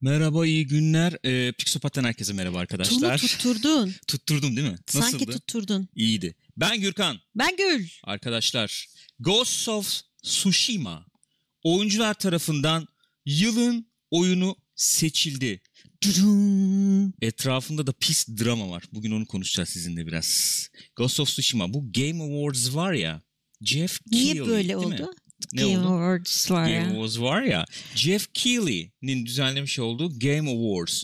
Merhaba, iyi günler. Ee, Pixopat'tan herkese merhaba arkadaşlar. tutturdun. Tutturdum değil mi? Nasıldı? Sanki tutturdun. İyiydi. Ben Gürkan. Ben Gül. Arkadaşlar, Ghost of Tsushima oyuncular tarafından yılın oyunu seçildi. Etrafında da pis drama var. Bugün onu konuşacağız sizinle biraz. Ghost of Tsushima. Bu Game Awards var ya. Jeff Niye Keighley, böyle değil mi? Ne Game oldu? Awards var Game ya. Awards var ya. Jeff Keighley'nin düzenlemiş olduğu Game Awards.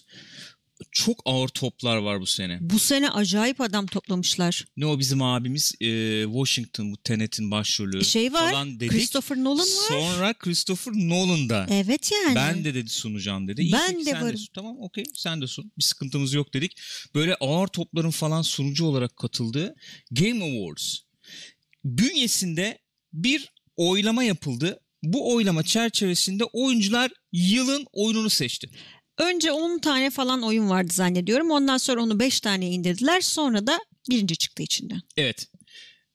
Çok ağır toplar var bu sene. Bu sene acayip adam toplamışlar. Ne o bizim abimiz e, Washington bu Tenet'in başrolü Şey var. falan dedik. Christopher Nolan var. Sonra Christopher Nolan da. Evet yani. Ben de dedi sunacağım dedi. İyi, Ben peki de sen varım. sun. Tamam okey sen de sun. Bir sıkıntımız yok dedik. Böyle ağır topların falan sunucu olarak katıldığı Game Awards. Bünyesinde bir oylama yapıldı. Bu oylama çerçevesinde oyuncular yılın oyununu seçti. Önce 10 tane falan oyun vardı zannediyorum. Ondan sonra onu 5 tane indirdiler. Sonra da birinci çıktı içinden. Evet.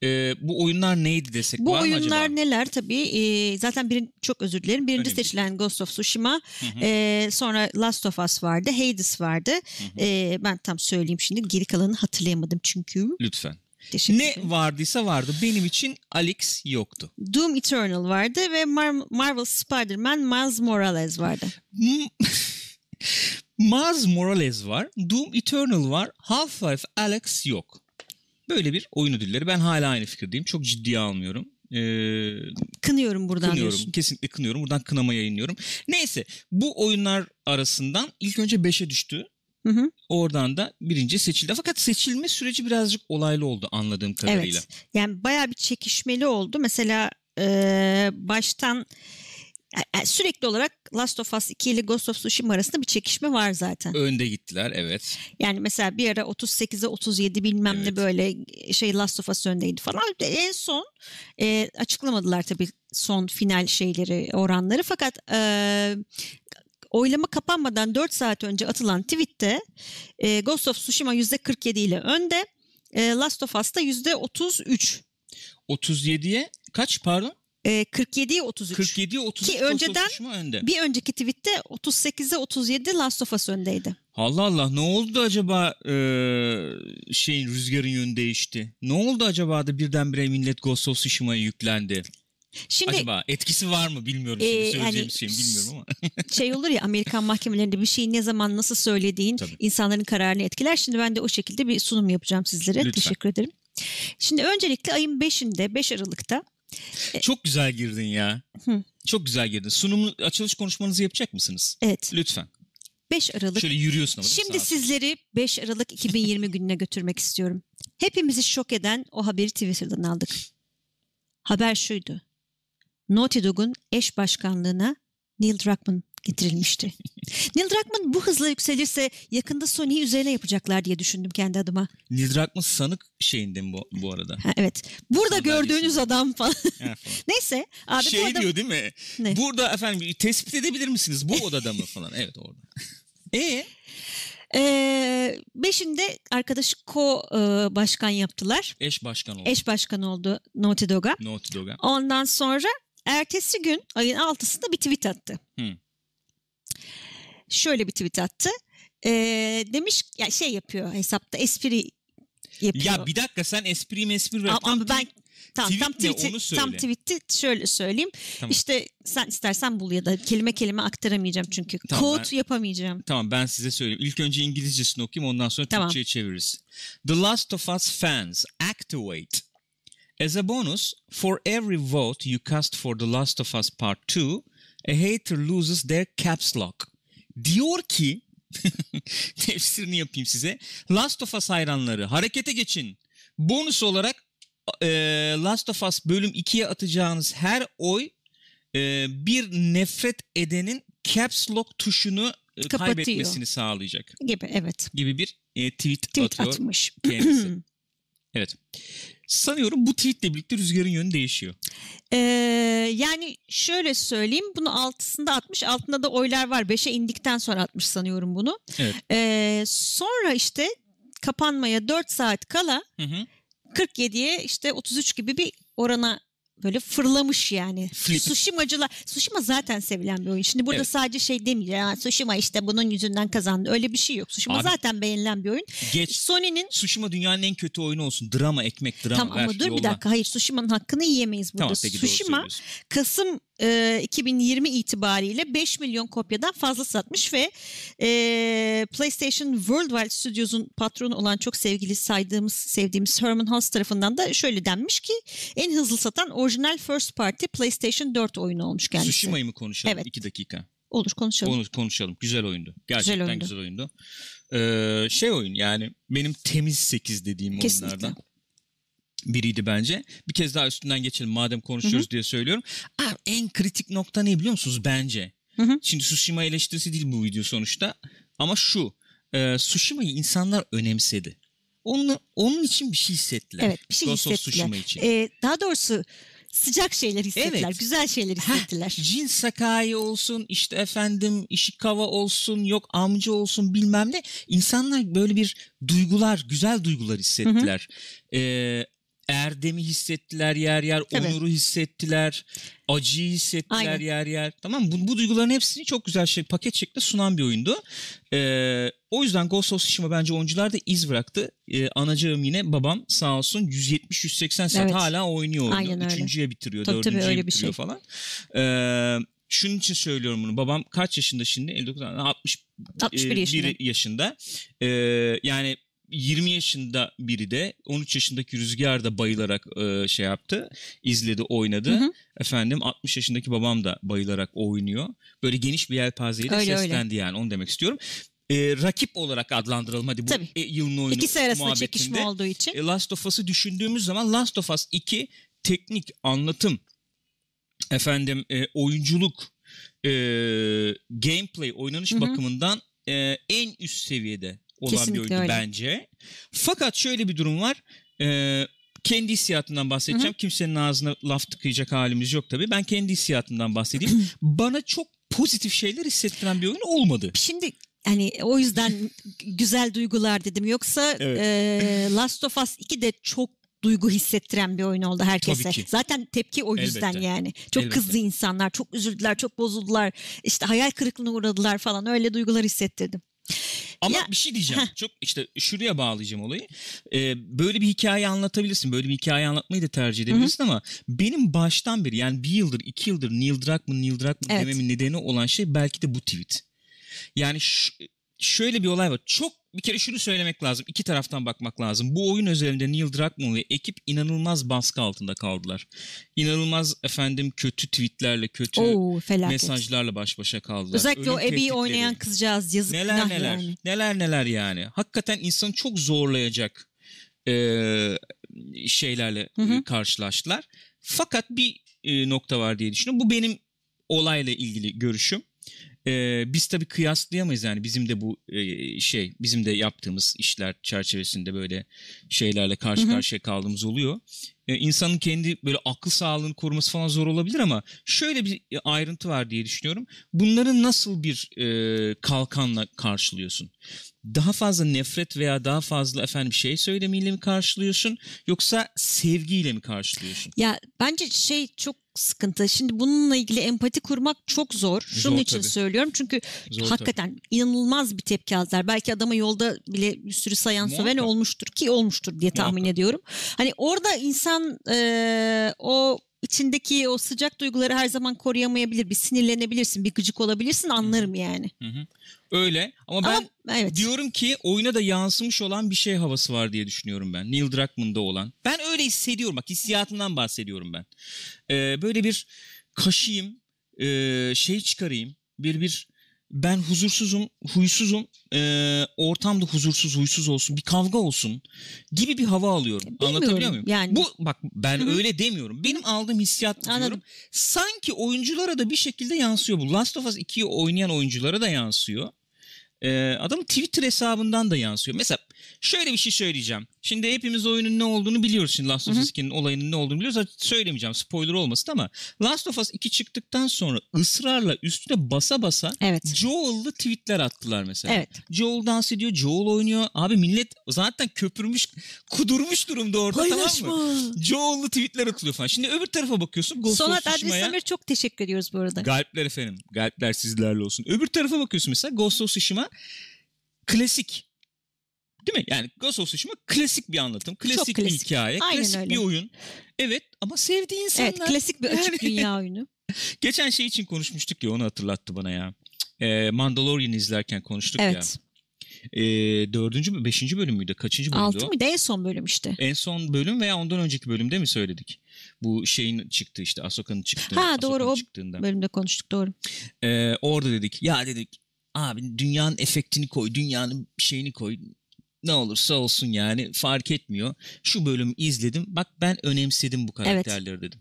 Ee, bu oyunlar neydi desek Bu var mı oyunlar acaba? neler tabii e, zaten birin, çok özür dilerim birinci Önemli seçilen Ghost of Tsushima e, sonra Last of Us vardı Hades vardı E, ben tam söyleyeyim şimdi geri kalanını hatırlayamadım çünkü Lütfen. Teşekkür Ne ederim. vardıysa vardı. Benim için Alex yoktu. Doom Eternal vardı ve Mar- Marvel Spider-Man Miles Morales vardı. M- Miles Morales var. Doom Eternal var. Half-Life Alex yok. Böyle bir oyun ödülleri. Ben hala aynı fikirdeyim. Çok ciddiye almıyorum. Ee, Kınıyorum buradan kınıyorum. diyorsun. Kesinlikle kınıyorum. Buradan kınama yayınlıyorum. Neyse bu oyunlar arasından ilk önce 5'e düştü. Hı hı. Oradan da birinci seçildi. Fakat seçilme süreci birazcık olaylı oldu anladığım kadarıyla. Evet. Yani bayağı bir çekişmeli oldu. Mesela e, baştan sürekli olarak Last of Us 2 ile Ghost of Tsushima arasında bir çekişme var zaten. Önde gittiler evet. Yani mesela bir ara 38'e 37 bilmem Evet. ne böyle şey Last of Us öndeydi falan. En son e, açıklamadılar tabii son final şeyleri oranları fakat e, oylama kapanmadan 4 saat önce atılan tweette e, Ghost of Tsushima %47 ile önde. E, Last of Us'ta %33. 37'ye kaç pardon? E, 47'ye 33. 47'ye 33 Ki önceden önde. Bir önceki tweette 38'e 37 Last of Us öndeydi. Allah Allah ne oldu acaba e, şeyin rüzgarın yönü değişti? Ne oldu acaba da birdenbire millet Ghost of Tsushima'ya yüklendi? Şimdi acaba etkisi var mı bilmiyorum. Şimdi Ee, söyleyeceğimiz hani- şeyi bilmiyorum ama. şey olur ya Amerikan mahkemelerinde bir şeyi ne zaman nasıl söylediğin Tabii. insanların kararını etkiler. Şimdi ben de o şekilde bir sunum yapacağım sizlere. Lütfen. Teşekkür ederim. Şimdi öncelikle ayın 5'inde 5 Aralık'ta Çok güzel girdin ya. Hı. Çok güzel girdin. Sunumu açılış konuşmanızı yapacak mısınız? evet Lütfen. 5 Aralık Şöyle yürüyorsun ama. Şimdi sizleri 5 Aralık 2020 gününe götürmek istiyorum. Hepimizi şok eden o haberi Twitter'dan aldık. Haber şuydu. Naughty Dog'un eş başkanlığına Neil Druckmann getirilmişti. Neil Druckmann bu hızla yükselirse yakında Sony'yi üzerine yapacaklar diye düşündüm kendi adıma. Neil Druckmann sanık şeyinde mi bu, bu arada? Ha, evet. Burada Sandalyesinde. gördüğünüz adam falan. Ha, falan. Neyse. Abi şey adam- diyor değil mi? Ne? Burada efendim tespit edebilir misiniz bu odada mı falan? Evet orada. E Ee, beşinde arkadaşı ko e, başkan yaptılar. eş başkan oldu. Eş başkan oldu Naughty Dog'a. Naughty Dog'a. Ondan sonra ertesi gün ayın 6'sında bir tweet attı. Hı. Şöyle bir tweet attı. Ee, demiş ya şey yapıyor hesapta espri yapıyor. Ya bir dakika sen espri mespri ver. ama, Tam ama ben tweet- tam tam tweet ne? tweet'i Onu söyle. tam tweet'i şöyle söyleyeyim. Tamam. İşte sen istersen bul ya da kelime kelime aktaramayacağım çünkü Tamam, kod yapamayacağım. Tamam ben size söyleyeyim. İlk önce İngilizcesini okuyayım ondan sonra Tamam. Türkçe'ye çeviririz. The Last of Us fans activate. As a bonus, for every vote you cast for The Last of Us Part 2, a hater loses their caps lock. Diyor ki, tefsirini yapayım size. Last of Us hayranları harekete geçin. Bonus olarak e, Last of Us bölüm 2'ye atacağınız her oy e, bir nefret edenin caps lock tuşunu e, Kapatıyor. kaybetmesini sağlayacak Gibi evet. gibi bir e, tweet, Tweet atıyor atmış. kendisi. evet. Sanıyorum bu tweetle birlikte rüzgarın yönü değişiyor. Ee, yani şöyle söyleyeyim bunu altısında atmış altında da oylar var. Beşe indikten sonra atmış sanıyorum bunu. Evet. Ee, sonra işte kapanmaya 4 saat kala Hı hı. 47'ye işte 33 gibi bir orana böyle fırlamış yani. Flip. Tsushima'cılar. Tsushima zaten sevilen bir oyun. Şimdi burada Evet. sadece şey demeyeceğim. "Ya Tsushima işte bunun yüzünden kazandı. Öyle bir şey yok. Tsushima Abi- zaten beğenilen bir oyun. Geç. Sony'nin Tsushima dünyanın en kötü oyunu olsun. Drama, ekmek, drama. Tamam ama dur bir yolla. dakika. Hayır Tsushima'nın hakkını yiyemeyiz burada. Tamam peki söylüyorsun. Kasım e, 2020 itibariyle 5 milyon kopyadan fazla satmış ve e, PlayStation Worldwide Studios'un patronu olan çok sevgili saydığımız sevdiğimiz Herman Hulst tarafından da şöyle denmiş ki en hızlı satan orijinal first party PlayStation 4 oyunu olmuş kendisi. Tsushima'yı mı konuşalım? Evet. İki dakika. Olur konuşalım. Onu konuşalım. Güzel oyundu. Gerçekten güzel oyundu. oyundu. Ee, şey oyun yani benim temiz 8 dediğim Kesinlikle. oyunlardan biriydi bence. Bir kez daha üstünden geçelim madem konuşuyoruz diye söylüyorum. Abi, en kritik nokta ne biliyor musunuz bence? Hı hı. Şimdi Tsushima eleştirisi değil bu video sonuçta. Ama şu. E, Tsushima'yı insanlar önemsedi. Onun, onun için bir şey hissettiler. Evet bir şey Ghost hissettiler. İçin. E, daha doğrusu sıcak şeyler hissettiler. Evet. Güzel şeyler Heh, hissettiler. Jin Sakai olsun işte efendim Ishikawa olsun yok amca olsun bilmem ne. İnsanlar böyle bir duygular güzel duygular hissettiler. Ee, erdemi hissettiler yer yer, Tabii. onuru hissettiler, acıyı hissettiler Aynen. yer yer. Tamam bu, bu duyguların hepsini çok güzel şey paket şeklinde sunan bir oyundu. Ee, o yüzden Ghost of Tsushima bence oyuncular da iz bıraktı. Ee, anacığım yine babam sağ olsun 170-180 saat Evet. hala oynuyor oyunu. Aynen öyle. Üçüncüye bitiriyor, Tabii, tabii, dördüncüye öyle bir bitiriyor şey. falan. Ee, şunun için söylüyorum bunu. Babam kaç yaşında şimdi? 59, 60 61 e, yaşında. yaşında. Ee, yani 20 yaşında biri de 13 yaşındaki Rüzgar da bayılarak e, şey yaptı. izledi, oynadı. Hı hı. Efendim 60 yaşındaki babam da bayılarak oynuyor. Böyle geniş bir yelpazeyle Öyle, öyle. seslendi yani onu demek istiyorum. Ee, rakip olarak adlandıralım hadi bu Tabii. e, yılın oyunu İkisi arasında muhabbetinde. çekişme olduğu için. E, Last of Us'ı düşündüğümüz zaman Last of Us 2 teknik anlatım efendim e, oyunculuk e, gameplay oynanış Hı hı. bakımından e, en üst seviyede olan Kesinlikle bir oyundu öyle. bence. Fakat şöyle bir durum var. E, kendi hissiyatından bahsedeceğim. Kimsenin ağzına laf tıkayacak halimiz yok tabii. Ben kendi hissiyatımdan bahsedeyim. Bana çok pozitif şeyler hissettiren bir oyun olmadı. Şimdi hani o yüzden güzel duygular dedim. Yoksa Evet. e, Last of Us 2 de çok duygu hissettiren bir oyun oldu herkese. Zaten tepki o yüzden Elbette. yani. Çok Elbette. kızdı insanlar, çok üzüldüler, çok bozuldular. İşte hayal kırıklığına uğradılar falan. Öyle duygular hissettirdim. Ama Ya- bir şey diyeceğim. Heh. Çok işte şuraya bağlayacağım olayı. Ee, böyle bir hikaye anlatabilirsin. Böyle bir hikaye anlatmayı da tercih edebilirsin ama benim baştan beri yani bir yıldır iki yıldır Neil Druckmann Neil Druckmann Evet. dememin nedeni olan şey belki de bu tweet. Yani ş- şöyle bir olay var. Çok bir kere şunu söylemek lazım. İki taraftan bakmak lazım. Bu oyun özelinde Neil Druckmann ve ekip inanılmaz baskı altında kaldılar. İnanılmaz efendim kötü tweetlerle, kötü Oo felaket. mesajlarla baş başa kaldılar. Özellikle Ölüm o Abby'yi oynayan kızcağız yazık Neler neler yani. neler neler yani. Hakikaten insanı çok zorlayacak e, şeylerle Hı hı. e, karşılaştılar. Fakat bir e, nokta var diye düşünüyorum. Bu benim olayla ilgili görüşüm. E, biz tabii kıyaslayamayız yani bizim de bu e, şey bizim de yaptığımız işler çerçevesinde böyle şeylerle karşı Hı hı. karşıya kaldığımız oluyor. E, insanın kendi böyle akıl sağlığını koruması falan zor olabilir ama şöyle bir ayrıntı var diye düşünüyorum. Bunları nasıl bir e, kalkanla karşılıyorsun? Daha fazla nefret veya daha fazla efendim şey söylemiyle mi karşılıyorsun yoksa sevgiyle mi karşılıyorsun? Ya bence şey çok sıkıntı. Şimdi bununla ilgili empati kurmak çok zor. Şunun Zor için tabii. söylüyorum. Çünkü Zor hakikaten inanılmaz bir tepki aldılar. Belki adama yolda bile bir sürü sayan söven Muhakkak. olmuştur ki olmuştur diye tahmin Muhakkak. ediyorum. Hani orada insan eee, o içindeki o sıcak duyguları her zaman koruyamayabilir. Bir sinirlenebilirsin, bir gıcık olabilirsin anlarım yani. Hı hı. Öyle ama ben Ama evet. diyorum ki oyuna da yansımış olan bir şey havası var diye düşünüyorum ben. Neil Druckmann'da olan. Ben öyle hissediyorum. Bak hissiyatımdan bahsediyorum ben. Ee, böyle bir kaşıyım, ee, şey çıkarayım. Bir bir ben huzursuzum, huysuzum. ee, ortamda huzursuz, huysuz olsun. Bir kavga olsun gibi bir hava alıyorum. Anlatabiliyor muyum? yani. Bu bak ben Hı hı. öyle demiyorum. Benim aldığım hissiyat diyorum. Anladım. Sanki oyunculara da bir şekilde yansıyor bu. Last of Us 2'yi oynayan oyunculara da yansıyor. Ee, adamın Twitter hesabından da yansıyor. Mesela şöyle bir şey söyleyeceğim. Şimdi hepimiz oyunun ne olduğunu biliyoruz. Şimdi Last of Us 2'nin olayının ne olduğunu biliyoruz. Söylemeyeceğim spoiler olmasın ama Last of Us 2 çıktıktan sonra ısrarla üstüne basa basa Evet. Joel'lı tweetler attılar mesela. Evet. Joel dans ediyor, Joel oynuyor. Abi millet zaten köpürmüş, kudurmuş durumda orada Paylaşma. tamam mı? Joel'lı tweetler atılıyor falan. Şimdi öbür tarafa bakıyorsun Ghost Sonat Tsushima'ya. Adresamir'e çok teşekkür ediyoruz bu arada. Galpler efendim. Galpler sizlerle olsun. Öbür tarafa bakıyorsun mesela Ghost of Tsushima klasik. Değil mi? Yani Ghost of Tsushima klasik bir anlatım. Klasik, bir klasik. hikaye. Aynen klasik öyle. bir oyun. Evet ama sevdiği insanlar. Evet klasik bir açık Yani- dünya oyunu. Geçen şey için konuşmuştuk ya onu hatırlattı bana ya. Ee, Mandalorian izlerken konuştuk ya. Evet. Ee, dördüncü mü beşinci bölüm müydü? Kaçıncı bölümdü Altı o? mıydı? En son bölüm işte. En son bölüm veya ondan önceki bölümde mi söyledik? Bu şeyin çıktı işte Ahsoka'nın çıktığı. Ha, doğru, Ahsoka'nın o çıktığında. Bölümde konuştuk doğru. Ee, orada dedik ya dedik abi dünyanın efektini koy dünyanın şeyini koy ne olursa olsun yani fark etmiyor. Şu bölümü izledim bak ben önemsedim bu karakterleri dedim.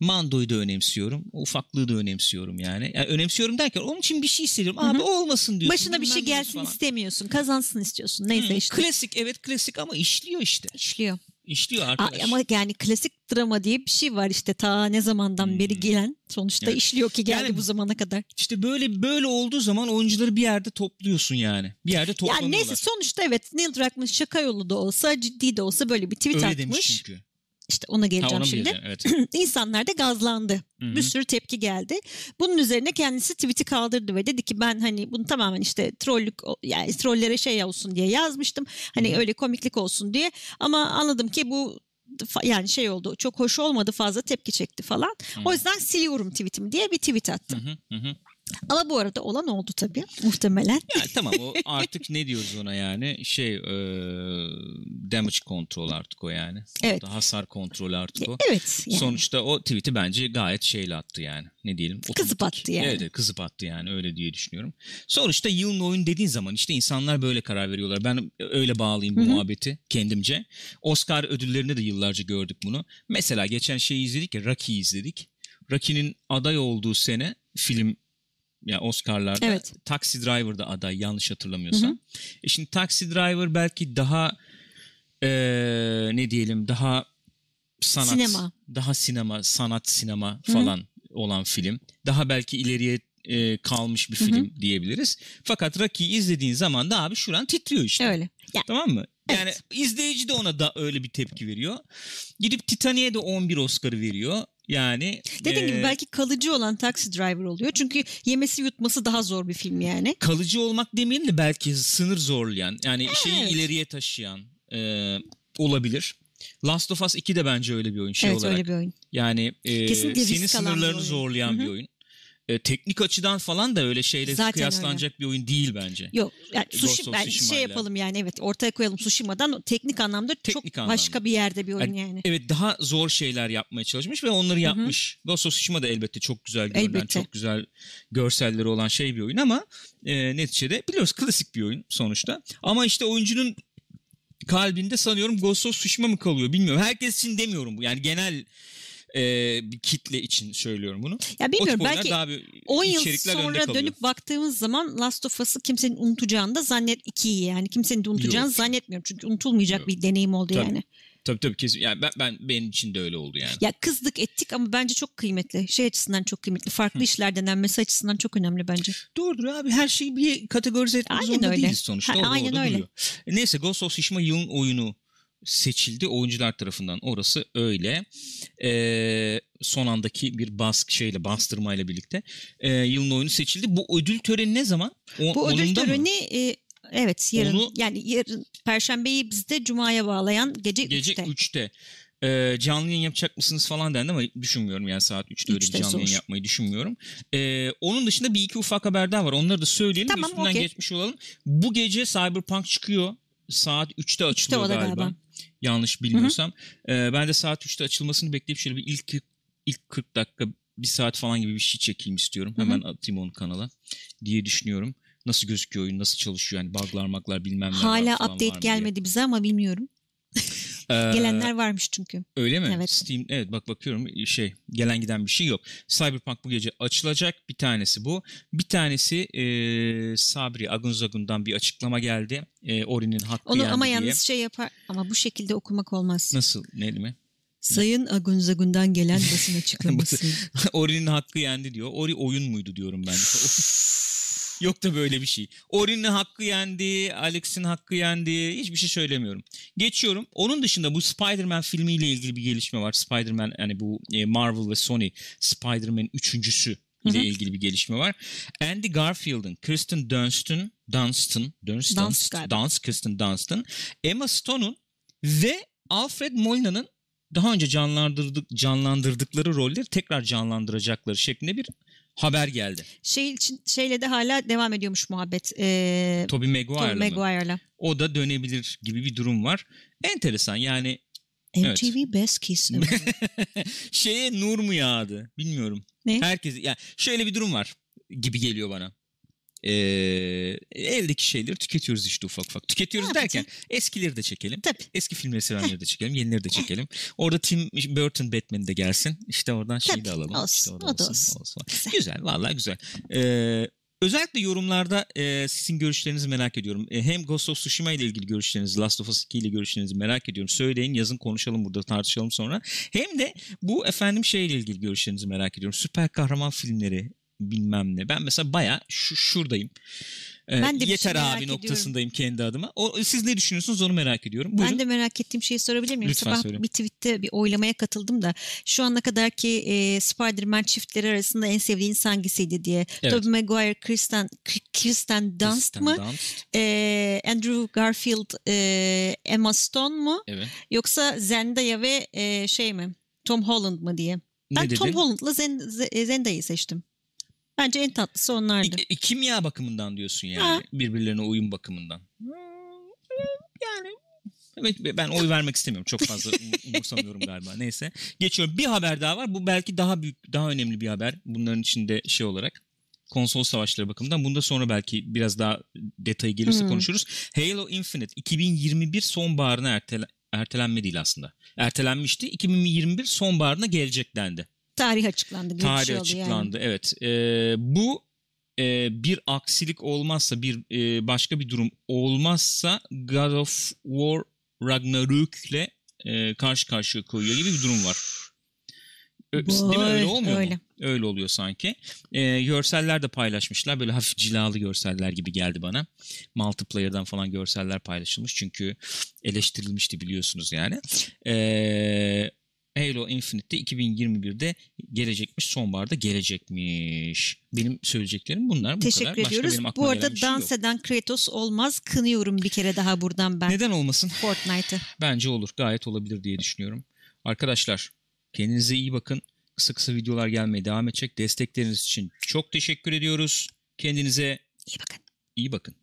Mando'yu da önemsiyorum. Ufaklığı da önemsiyorum yani. yani. Önemsiyorum derken onun için bir şey hissediyorum. Abi o olmasın diyorsun. Başına bir şey gelsin falan. istemiyorsun. Kazansın istiyorsun. Neyse Hı, işte. Klasik evet klasik ama işliyor işte. İşliyor. İşliyor arkadaş. ama yani klasik drama diye bir şey var işte ta ne zamandan beri gelen sonuçta Hmm. Evet. işliyor ki geldi Yani- bu zamana kadar. İşte böyle böyle olduğu zaman oyuncuları bir yerde topluyorsun yani. Bir yerde toplanıyorlar. Yani neyse sonuçta evet Neil Druckmann şaka yolu da olsa ciddi de olsa böyle bir tweet Öyle atmış. demiş çünkü. İşte ona Ha, geleceğim ona mı şimdi. Evet. İnsanlar da gazlandı. Hı hı. Bir sürü tepki geldi. Bunun üzerine kendisi tweet'i kaldırdı ve dedi ki ben hani bunu tamamen işte trollük yani trollere şey olsun diye yazmıştım. Hani öyle komiklik olsun diye. Ama anladım ki bu yani şey oldu çok hoş olmadı fazla tepki çekti falan. O yüzden siliyorum tweetimi diye bir tweet attım. Hı hı, hı hı. Ama bu arada olan oldu tabii muhtemelen. Yani tamam o artık ne diyoruz ona yani şey e, damage control artık o yani. Evet. Orada hasar kontrolü artık o. Evet. Yani. Sonuçta o tweet'i bence gayet şeyle attı yani. Ne diyelim? Kızıp otomatik. attı yani. Evet, kızıp attı yani öyle diye düşünüyorum. Sonuçta yılın oyun dediğin zaman işte insanlar böyle karar veriyorlar. Ben öyle bağlayayım bu Hı hı. muhabbeti kendimce. Oscar ödüllerinde de yıllarca gördük bunu. Mesela geçen şeyi izledik ya Rocky'yi izledik. Rocky'nin aday olduğu sene film yani Oscar'larda Evet. Taxi Driver da aday yanlış hatırlamıyorsam. E şimdi Taxi Driver belki daha eee, ne diyelim daha sanat Sinema. daha sinema sanat sinema falan olan film. Daha belki ileriye e, kalmış bir film diyebiliriz. Fakat Rocky'yi izlediğin zaman da abi şuran titriyor işte. Öyle. Ya, Tamam mı? Yani Evet. izleyici de ona da öyle bir tepki veriyor. Gidip Titanic'e de 11 Oscar'ı veriyor. Yani dediğim gibi e, belki kalıcı olan Taxi Driver oluyor. Çünkü yemesi yutması daha zor bir film yani. kalıcı olmak demeyelim de belki sınır zorlayan yani şeyi Evet. ileriye taşıyan e, olabilir. Last of Us 2 de bence öyle bir oyun şey evet olarak. öyle bir oyun. Yani e, Kesinlikle senin alan bir sınırlarını oyun. zorlayan Hı hı. bir oyun. E, teknik açıdan falan da öyle şeyle Zaten kıyaslanacak bir oyun değil bence. Yok yani Ghost sushi, ben Tsushima şey ile. yapalım yani evet ortaya koyalım Tsushima'dan o teknik anlamda Teknik çok anlamda. başka bir yerde bir oyun Yani, yani. Evet daha zor şeyler yapmaya çalışmış ve onları yapmış. Ghost of Tsushima da elbette çok güzel görünen, Elbette. çok güzel görselleri olan şey bir oyun ama e, neticede biliyoruz klasik bir oyun sonuçta. Ama işte oyuncunun kalbinde sanıyorum Ghost of Tsushima mı kalıyor bilmiyorum. Herkes için demiyorum bu. Yani genel e, bir kitle için söylüyorum bunu. Ya bilmiyorum belki daha bir 10 yıl sonra dönüp baktığımız zaman Last of Us'ı kimsenin unutacağını da zannet ikiyi yani kimsenin de unutacağını Yok. zannetmiyorum. Çünkü unutulmayacak Yok. bir deneyim oldu Tabii. yani. Tabii tabii kesin. Yani ben, ben benim için de öyle oldu yani. Ya kızdık ettik ama bence çok kıymetli. Şey açısından çok kıymetli. Farklı işler denenmesi açısından çok önemli bence. Doğrudur abi her şeyi bir kategorize etmek Aynen zorunda öyle. değiliz sonuçta. Ha, Orada, aynen orada öyle. duruyor. Neyse Ghost of Tsushima yılın oyunu seçildi oyuncular tarafından. Orası öyle. Ee, son andaki bir baskı şeyle bastırmayla birlikte ee, yılın oyunu seçildi. Bu ödül töreni ne zaman? O, Bu ödül töreni e, evet yarın Onu- yani yarın Perşembeyi bizde Cuma'ya bağlayan gece, Gece 3'te. 3'te. Ee, canlı yayın yapacak mısınız falan dendi ama düşünmüyorum yani saat 3'te öyle bir canlı yayın zor. yapmayı düşünmüyorum. Ee, onun dışında bir iki ufak haber daha var. Onları da söyleyelim Tamam, üstünden okey. geçmiş olalım. Bu gece Cyberpunk çıkıyor. Saat 3'te açılıyor galiba. galiba. Yanlış bilmiyorsam. Ee, ben de saat 3'te açılmasını bekleyip şöyle bir ilk ilk 40 dakika bir saat falan gibi bir şey çekeyim istiyorum. Hı hı. Hemen atayım onu kanala diye düşünüyorum. Nasıl gözüküyor oyun, nasıl çalışıyor yani buglar maklar bilmem ne Hala update mı diye. gelmedi bize ama bilmiyorum. Ee, Gelenler varmış çünkü. Öyle mi? Evet. Steam evet bak bakıyorum şey gelen giden bir şey yok. Cyberpunk bu gece açılacak. Bir tanesi bu. Bir tanesi e, Sabri Agunzagun'dan bir açıklama geldi. E, Ori'nin hakkı Onu yendi ama diye. yalnız şey yapar ama bu şekilde okumak olmaz. Nasıl? Ne mi? Sayın Agunzagun'dan gelen basın açıklaması. Ori'nin hakkı yendi diyor. Ori oyun muydu diyorum ben. Yok da böyle bir şey. Ori'nin hakkı yendi, Alex'in hakkı yendi. Hiçbir şey söylemiyorum. Geçiyorum. Onun dışında bu Spider-Man filmiyle ilgili bir gelişme var. Spider-Man yani bu e, Marvel ve Sony Spider-Man üçüncüsü ile ilgili bir gelişme var. Andy Garfield'ın, Kristen Dunstan, Dunstan, Dunstan, Dunst. Dunst, Kristen Dunstan, Emma Stone'un ve Alfred Molina'nın daha önce canlandırdık, canlandırdıkları rolleri tekrar canlandıracakları şeklinde bir haber geldi. şey için şeyle de hala devam ediyormuş muhabbet. Ee, Tobey Maguire'la? Maguire'la. O da dönebilir gibi bir durum var. Enteresan yani Evet. MTV Best Kiss. şeye nur mu yağdı bilmiyorum. Ne? Herkes yani şöyle bir durum var gibi geliyor bana. Ee, eldeki şeyleri tüketiyoruz işte ufak ufak. Tüketiyoruz Ne derken eskileri de çekelim. Tabii. Eski filmleri sevenleri de çekelim. Yenileri de çekelim. Orada Tim Burton Batman de gelsin. İşte oradan şeyi de alalım. olsun, İşte o da olsun. Güzel. Güzel. Vallahi güzel. Ee, özellikle yorumlarda e, sizin görüşlerinizi merak ediyorum. E, hem Ghost of Tsushima ile ilgili görüşlerinizi, Last of Us 2 ile görüşlerinizi merak ediyorum. Söyleyin, yazın, konuşalım burada, tartışalım sonra. Hem de bu efendim şeyle ilgili görüşlerinizi merak ediyorum. Süper kahraman filmleri bilmem ne. Ben mesela baya şu, şuradayım. Ee, Ben de yeter şey merak abi ediyorum. noktasındayım kendi adıma. O, siz ne düşünüyorsunuz onu merak ediyorum. Buyurun. Ben de merak ettiğim şeyi sorabilir miyim? Lütfen Sabah söyle. bir tweette bir oylamaya katıldım da şu ana kadarki e, Spider-Man çiftleri arasında en sevdiğiniz hangisiydi diye. Evet. Tobey Maguire, Kristen, Kristen Dunst Kristen mı? Dunst. E, Andrew Garfield, e, Emma Stone mu? Evet. Yoksa Zendaya ve e, şey mi? Tom Holland mı diye. Ne Ben Tom dedin? Holland'la Zen- Z- Zendaya'yı seçtim. Bence en tatlısı onlardı. İ- kimya bakımından diyorsun yani. Ha. Birbirlerine uyum bakımından. Yani evet ben oy vermek istemiyorum. Çok fazla um- umursamıyorum galiba. Neyse. Geçiyorum. Bir haber daha var. Bu belki daha büyük, daha önemli bir haber. Bunların içinde şey olarak konsol savaşları bakımından. Bunda sonra belki biraz daha detayı gelirse Hmm. konuşuruz. Halo Infinite 2021 sonbaharına ertele, ertelenme değil aslında. Ertelenmişti. 2021 sonbaharına gelecek dendi. Tarih açıklandı. Gibi Tarih şey oldu yani. açıklandı. Evet. Ee, bu e, bir aksilik olmazsa, bir e, başka bir durum olmazsa God of War Ragnarök'le e, karşı karşıya koyuyor gibi bir durum var. Ö- Değil mi? Öyle olmuyor öyle. mu? Öyle oluyor sanki. E, görseller de paylaşmışlar. Böyle hafif cilalı görseller gibi geldi bana. Multiplayer'dan falan görseller paylaşılmış. Çünkü eleştirilmişti biliyorsunuz yani. E, Halo Infinite'de 2021'de gelecekmiş. Sonbaharda gelecekmiş. Benim söyleyeceklerim bunlar. Bu Teşekkür kadar. Başka ediyoruz. benim aklıma Bu arada şey dans eden Kratos olmaz. Kınıyorum bir kere daha buradan ben. Neden olmasın? Fortnite'ı. Bence olur. Gayet olabilir diye düşünüyorum. Arkadaşlar kendinize iyi bakın. Kısa kısa videolar gelmeye devam edecek. Destekleriniz için çok teşekkür ediyoruz. Kendinize İyi bakın. iyi bakın.